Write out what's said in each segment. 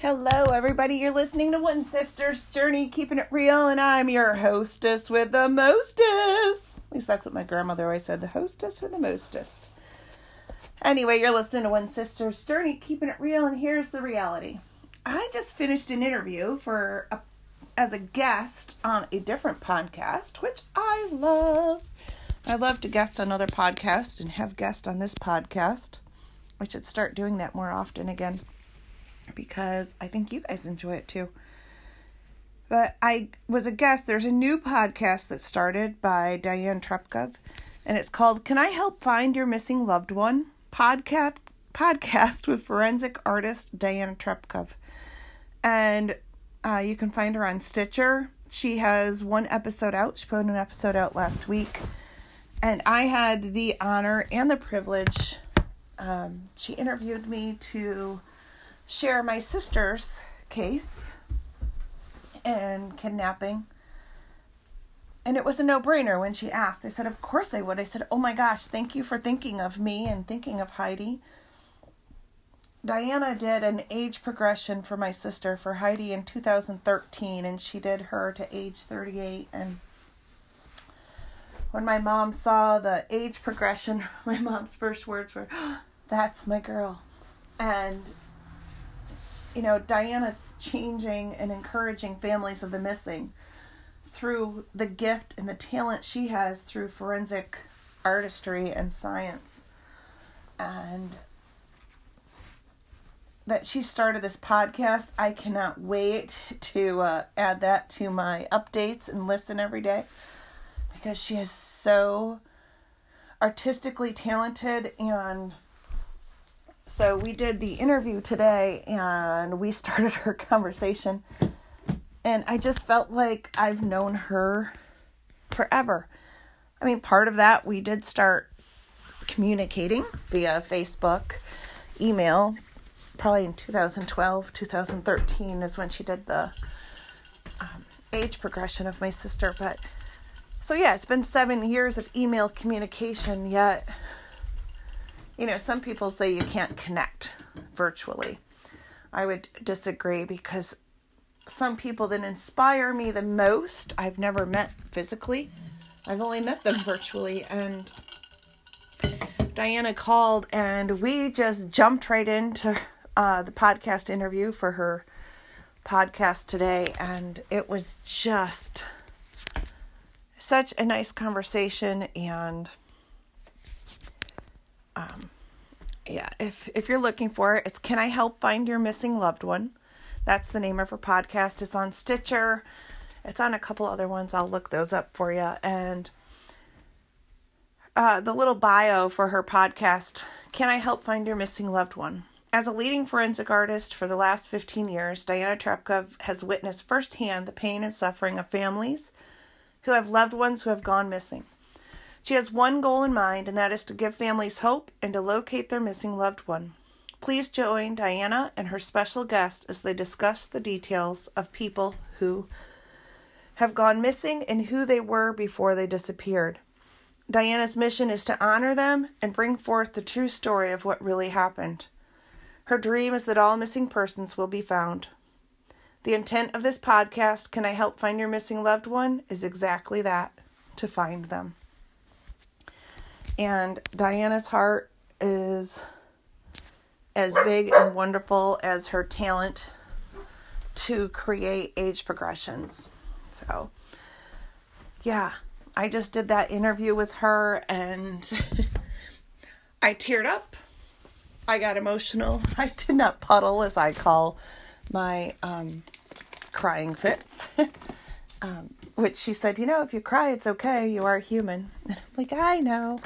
Hello, everybody. You're listening to One Sister's Journey, keeping it real, and I'm your hostess with the mostest. At least that's what my grandmother always said the hostess with the mostest. Anyway, you're listening to One Sister's Journey, keeping it real, and here's the reality. I just finished an interview for a, as a guest on a different podcast, which I love. I love to guest on other podcasts and have guests on this podcast. I should start doing that more often again because I think you guys enjoy it too. But I was a guest. There's a new podcast that started by Diane Trepkov, and it's called "Can I Help Find Your Missing Loved One?" podcast podcast with forensic artist Diana Trepkov, and uh, you can find her on Stitcher. She has one episode out. She put an episode out last week, and I had the honor and the privilege. Um, she interviewed me to share my sister's case and kidnapping. And it was a no brainer when she asked. I said, Of course I would. I said, Oh my gosh, thank you for thinking of me and thinking of Heidi. Diana did an age progression for my sister for Heidi in 2013, and she did her to age 38. And when my mom saw the age progression, my mom's first words were, That's my girl. And you know, Diana's changing and encouraging families of the missing through the gift and the talent she has through forensic artistry and science. And that she started this podcast. I cannot wait to uh, add that to my updates and listen every day because she is so artistically talented and so we did the interview today and we started her conversation. And I just felt like I've known her forever. I mean, part of that, we did start communicating via Facebook, email, probably in 2012, 2013 is when she did the um, age progression of my sister. But so, yeah, it's been seven years of email communication, yet you know, some people say you can't connect virtually. I would disagree because some people that inspire me the most, I've never met physically. I've only met them virtually. And Diana called, and we just jumped right into uh, the podcast interview for her podcast today. And it was just such a nice conversation. And um, yeah, if if you're looking for it, it's Can I Help Find Your Missing Loved One? That's the name of her podcast. It's on Stitcher. It's on a couple other ones. I'll look those up for you. And uh, the little bio for her podcast Can I Help Find Your Missing Loved One? As a leading forensic artist for the last 15 years, Diana Trepkov has witnessed firsthand the pain and suffering of families who have loved ones who have gone missing. She has one goal in mind, and that is to give families hope and to locate their missing loved one. Please join Diana and her special guest as they discuss the details of people who have gone missing and who they were before they disappeared. Diana's mission is to honor them and bring forth the true story of what really happened. Her dream is that all missing persons will be found. The intent of this podcast, Can I Help Find Your Missing Loved One, is exactly that to find them. And Diana's heart is as big and wonderful as her talent to create age progressions. So, yeah, I just did that interview with her and I teared up. I got emotional. I did not puddle, as I call my um, crying fits. um, which she said, you know, if you cry, it's okay. You are human. And I'm like, I know.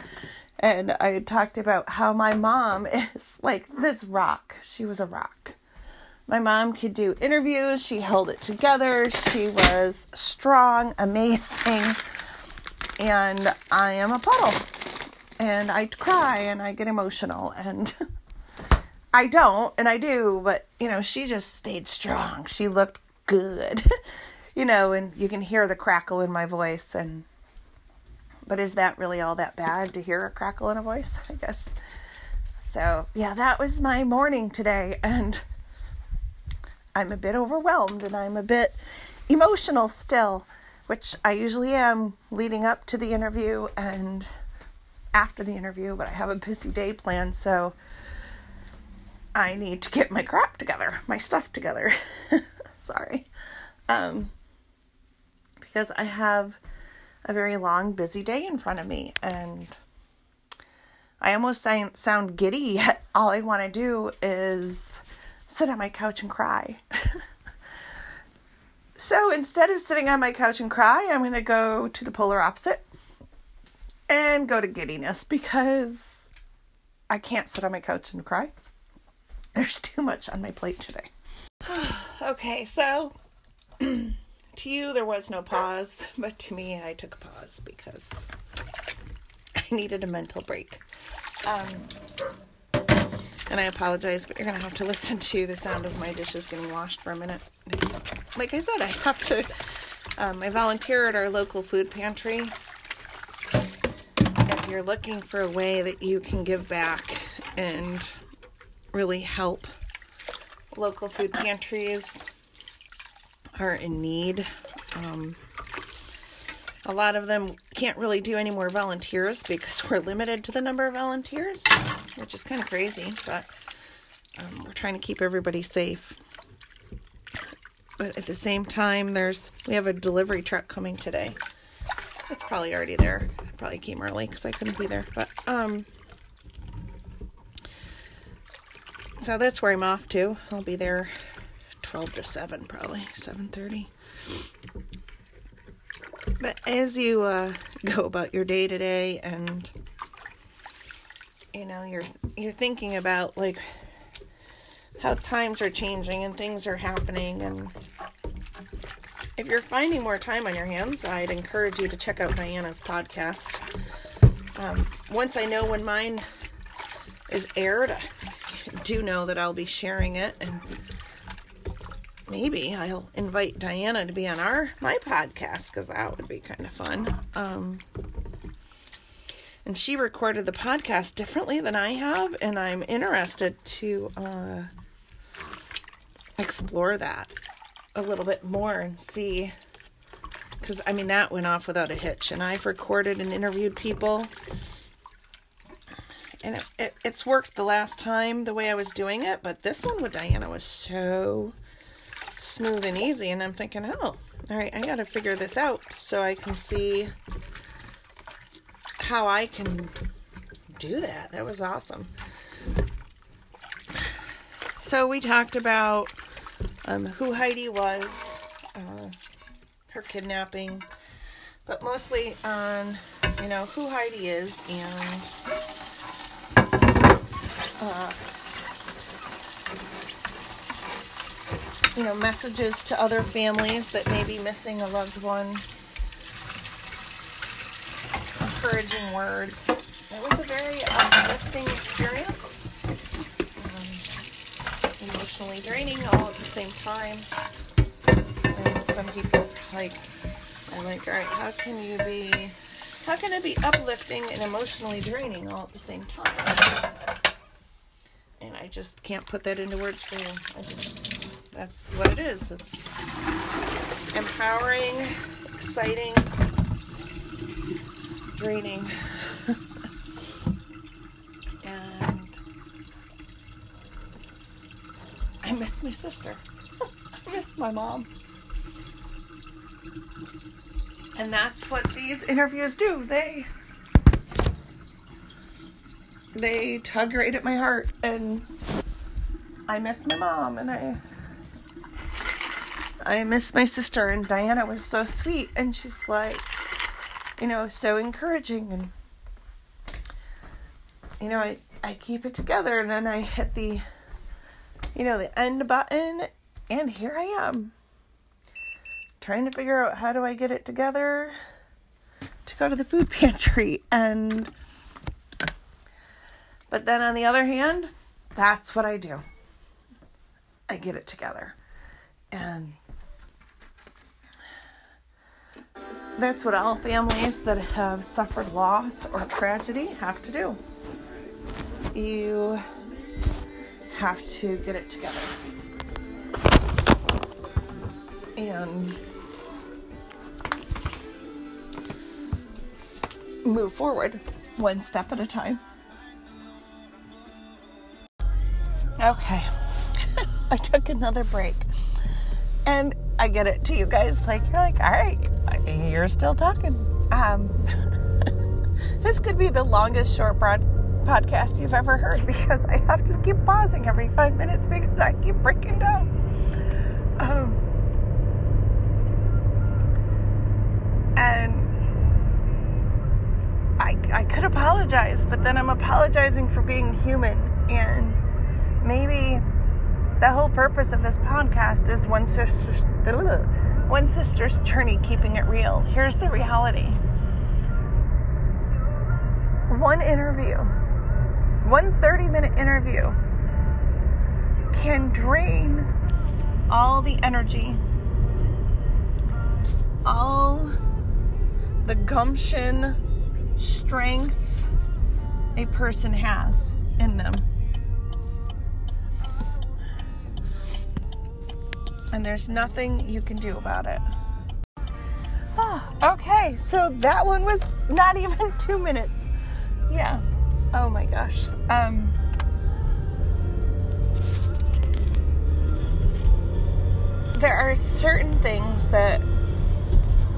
And I talked about how my mom is like this rock. She was a rock. My mom could do interviews. She held it together. She was strong, amazing. And I am a puddle. And I cry and I get emotional. And I don't, and I do, but you know, she just stayed strong. She looked good. You know, and you can hear the crackle in my voice and but is that really all that bad to hear a crackle in a voice? I guess. So, yeah, that was my morning today and I'm a bit overwhelmed and I'm a bit emotional still, which I usually am leading up to the interview and after the interview, but I have a busy day planned, so I need to get my crap together, my stuff together. Sorry. Um, because I have a very long, busy day in front of me, and I almost sound, giddy, all I want to do is sit on my couch and cry. so instead of sitting on my couch and cry, I'm going to go to the polar opposite and go to giddiness because I can't sit on my couch and cry. There's too much on my plate today. okay, so to you, there was no pause, but to me, I took a pause because I needed a mental break. Um, and I apologize, but you're going to have to listen to the sound of my dishes getting washed for a minute. Like I said, I have to. Um, I volunteer at our local food pantry. If you're looking for a way that you can give back and really help local food pantries are in need. Um, a lot of them can't really do any more volunteers because we're limited to the number of volunteers, which is kind of crazy, but um, we're trying to keep everybody safe. But at the same time, there's we have a delivery truck coming today. It's probably already there. I probably came early because I couldn't be there. But um, so that's where I'm off to. I'll be there 12 to 7 probably 7.30 but as you uh, go about your day to day and you know you're you're thinking about like how times are changing and things are happening and if you're finding more time on your hands i'd encourage you to check out diana's podcast. Um, once i know when mine is aired i do know that i'll be sharing it and maybe I'll invite Diana to be on our my podcast because that would be kind of fun. Um, and she recorded the podcast differently than I have, and I'm interested to uh, explore that a little bit more and see. Because I mean, that went off without a hitch, and I've recorded and interviewed people, and it, it, it's worked the last time the way I was doing it, but this one with Diana was so smooth and easy. And I'm thinking, oh, all right, I got to figure this out so I can see how I can do that. That was awesome. So we talked about um, who Heidi was, uh, her kidnapping, but mostly on, you know, who Heidi is and uh, you know, messages to other families that may be missing a loved one, encouraging words. It was a very uplifting experience, um, emotionally draining all at the same time. And some people like, I'm like, all right, how can you be, how can it be uplifting and emotionally draining all at the same time? And I just can't put that into words for you. I just that's what it is. It's empowering, exciting, draining. and I miss my sister. I miss my mom. And that's what these interviews do. They they tug right at my heart and I miss my mom and I I miss my sister, and Diana was so sweet, and she's like, you know, so encouraging, and you know, I I keep it together, and then I hit the, you know, the end button, and here I am, trying to figure out how do I get it together to go to the food pantry, and but then on the other hand, that's what I do. I get it together. And That's what all families that have suffered loss or tragedy have to do. You have to get it together. and move forward one step at a time. Okay. I took another break. And I get it to you guys like you're like, "All right, you're still talking." Um this could be the longest short broad podcast you've ever heard because I have to keep pausing every 5 minutes because I keep breaking down. Um and I, I could apologize, but then I'm apologizing for being human. And maybe the whole purpose of this podcast is one sister's, one sister's journey, keeping it real. Here's the reality one interview, one 30 minute interview, can drain all the energy, all the gumption strength a person has in them. And there's nothing you can do about it. Oh, okay, so that one was not even two minutes. Yeah. Oh my gosh. Um, there are certain things that.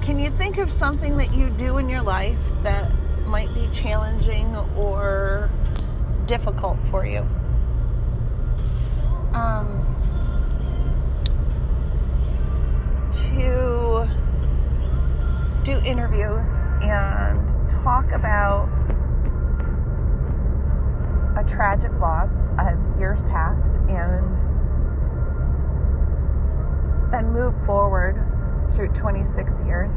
Can you think of something that you do in your life that might be challenging or difficult for you. Um, to do interviews and talk about a tragic loss of years past and then move forward through 26 years.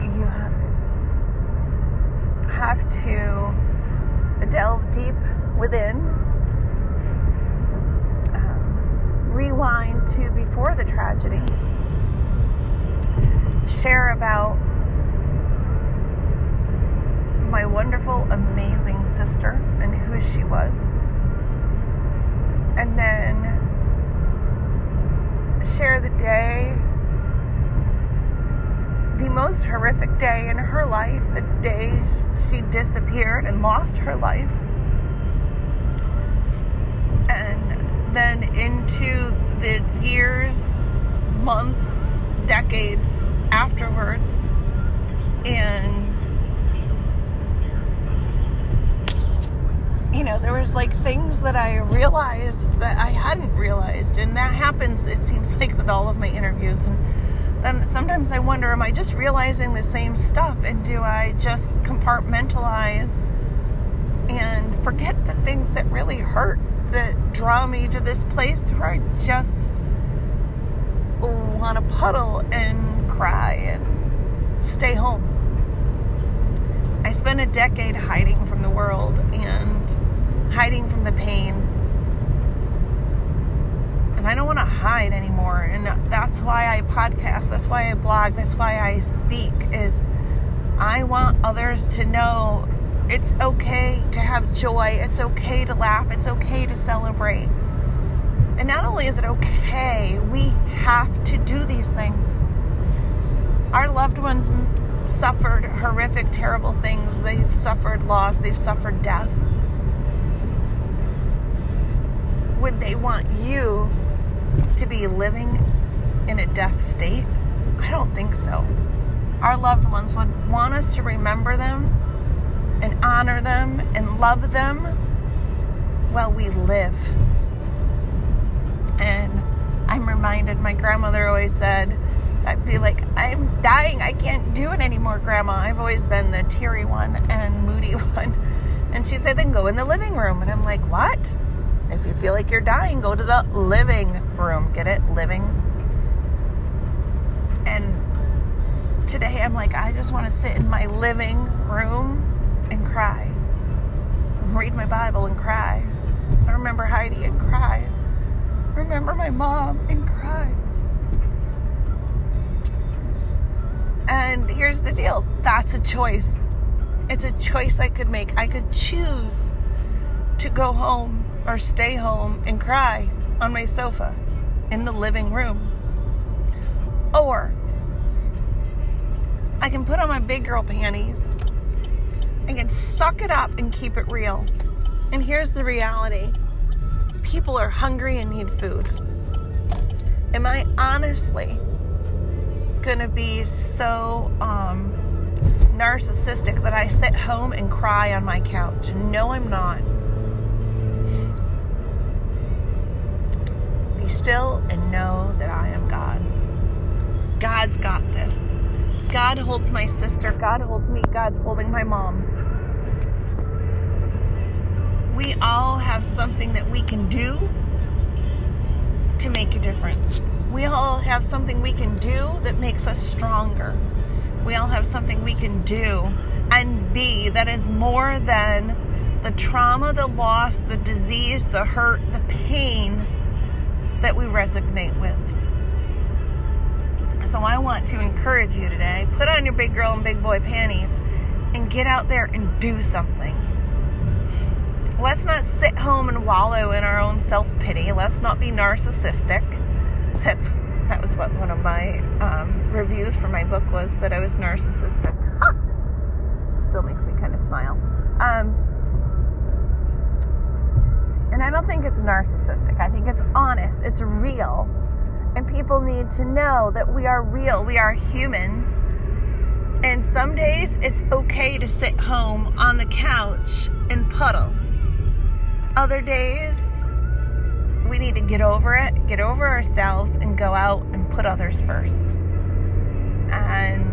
You have to delve deep within, um, rewind to before the tragedy, share about my wonderful, amazing sister and who she was, and then share the day the most horrific day in her life, the day she disappeared and lost her life. Then into the years, months, decades afterwards. And you know, there was like things that I realized that I hadn't realized. And that happens, it seems like, with all of my interviews. And then sometimes I wonder, am I just realizing the same stuff? And do I just compartmentalize and forget the things that really hurt, that draw me to this place where I just want to puddle and cry and stay home? I spent a decade hiding from the world and hiding from the pain and I don't want to hide anymore. And that's why I podcast. That's why I blog. That's why I speak. Is I want others to know it's okay to have joy. It's okay to laugh. It's okay to celebrate. And not only is it okay, we have to do these things. Our loved ones suffered horrific, terrible things. They've suffered loss. They've suffered death. Would they want you to be living in a death state? I don't think so. Our loved ones would want us to remember them and honor them and love them while we live. And I'm reminded, my grandmother always said, I'd be like, I'm dying. I can't do it anymore, Grandma. I've always been the teary one and moody one. And she said, then go in the living room. And I'm like, what? If you feel like you're dying, go to the living room. Get it? Living. And today I'm like, I just want to sit in my living room cry. Read my Bible and cry. I remember Heidi and cry. Remember my mom and cry. And here's the deal that's a choice. It's a choice I could make. I could choose to go home or stay home and cry. on my sofa in the living room. Or I can put on my big girl panties. I can suck it up and keep it real. And here's the reality people are hungry and need food. Am I honestly going to be so um, narcissistic that I sit home and cry on my couch? No, I'm not. Be still and know that I am God. God's got this. God holds my sister. God holds me. God's holding my mom. We all have something that we can do to make a difference. We all have something we can do that makes us stronger. We all have something we can do and be that is more than the trauma, the loss, the disease, the hurt, the pain that we resonate with. So I want to encourage you today put on your big girl and big boy panties and get out there and do something. Let's not sit home and wallow in our own self pity. Let's not be narcissistic. That's that was what one of my um, reviews for my book was that I was narcissistic. Still makes me kind of smile. Um, and I don't think it's narcissistic. I think it's honest. It's real and people need to know that we are real, we are humans. And some days it's okay to sit home on the couch and puddle. Other days, we need to get over it, get over ourselves, and go out and put others first. And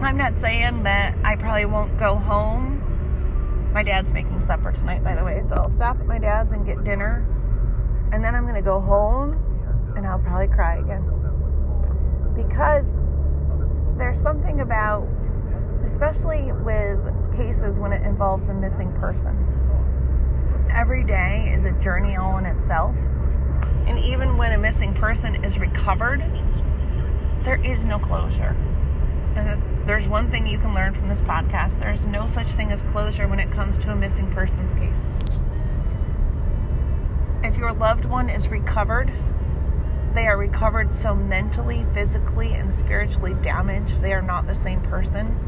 I'm not saying that I probably won't go home. My dad's making supper tonight, by the way, so I'll stop at my dad's and get dinner. And then I'm going to go home and I'll probably cry again. Because there's something about, especially with cases when it involves a missing person, every day is a journey all in itself. And even when a missing person is recovered, there is no closure. And there's one thing you can learn from this podcast there's no such thing as closure when it comes to a missing person's case. If your loved one is recovered, they are recovered so mentally, physically, and spiritually damaged, they are not the same person.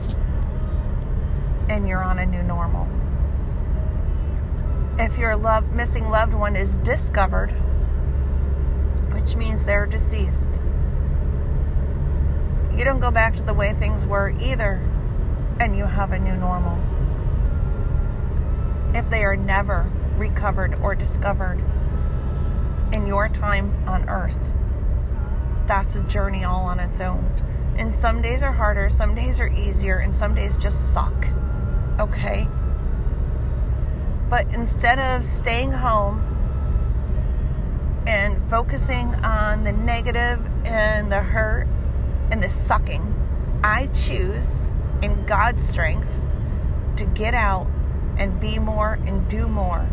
And you're on a new normal. If your love, missing loved one is discovered, which means they're deceased, you don't go back to the way things were either, and you have a new normal. If they are never recovered or discovered in your time on earth, that's a journey all on its own. And some days are harder, some days are easier, and some days just suck. Okay? But instead of staying home and focusing on the negative and the hurt and the sucking, I choose in God's strength to get out and be more and do more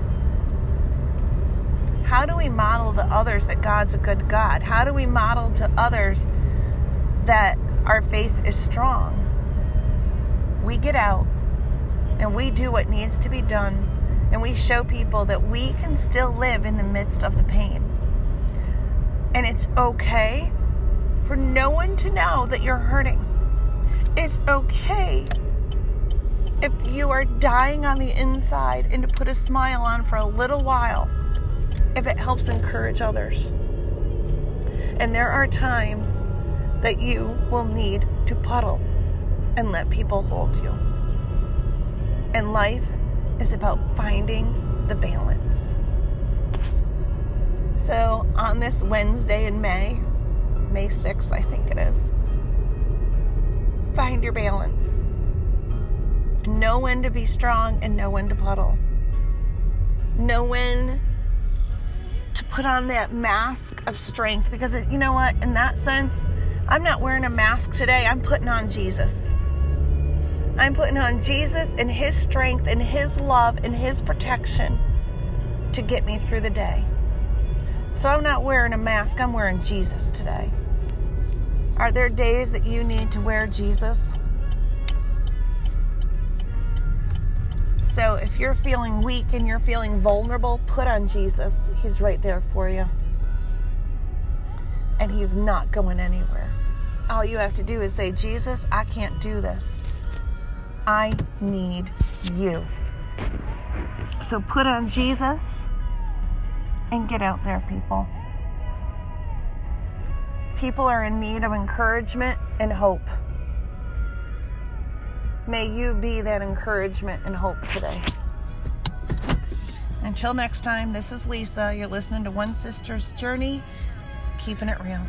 how do we model to others that God's a good God? How do we model to others that our faith is strong? We get out and we do what needs to be done and we show people that we can still live in the midst of the pain. And it's okay for no one to know that you're hurting. It's okay if you are dying on the inside and to put a smile on for a little while if it helps encourage others. And there are times that you will need to puddle and let people hold you. And life is about finding the balance. So, on this Wednesday in May, May 6th, I think it is, find your balance. Know when to be strong and know when to puddle. Know when to put on that mask of strength because it, you know what in that sense i'm not wearing a mask today i'm putting on jesus i'm putting on jesus and his strength and his love and his protection to get me through the day so i'm not wearing a mask i'm wearing jesus today are there days that you need to wear jesus So if you're feeling weak and you're feeling vulnerable, put on Jesus. He's right there for you. And he's not going anywhere. All you have to do is say, Jesus, I can't do this. I need you. So put on Jesus and get out there, people. People are in need of encouragement and hope. May you be that encouragement and hope today. Until next time, this is Lisa. You're listening to One Sister's Journey, keeping it real.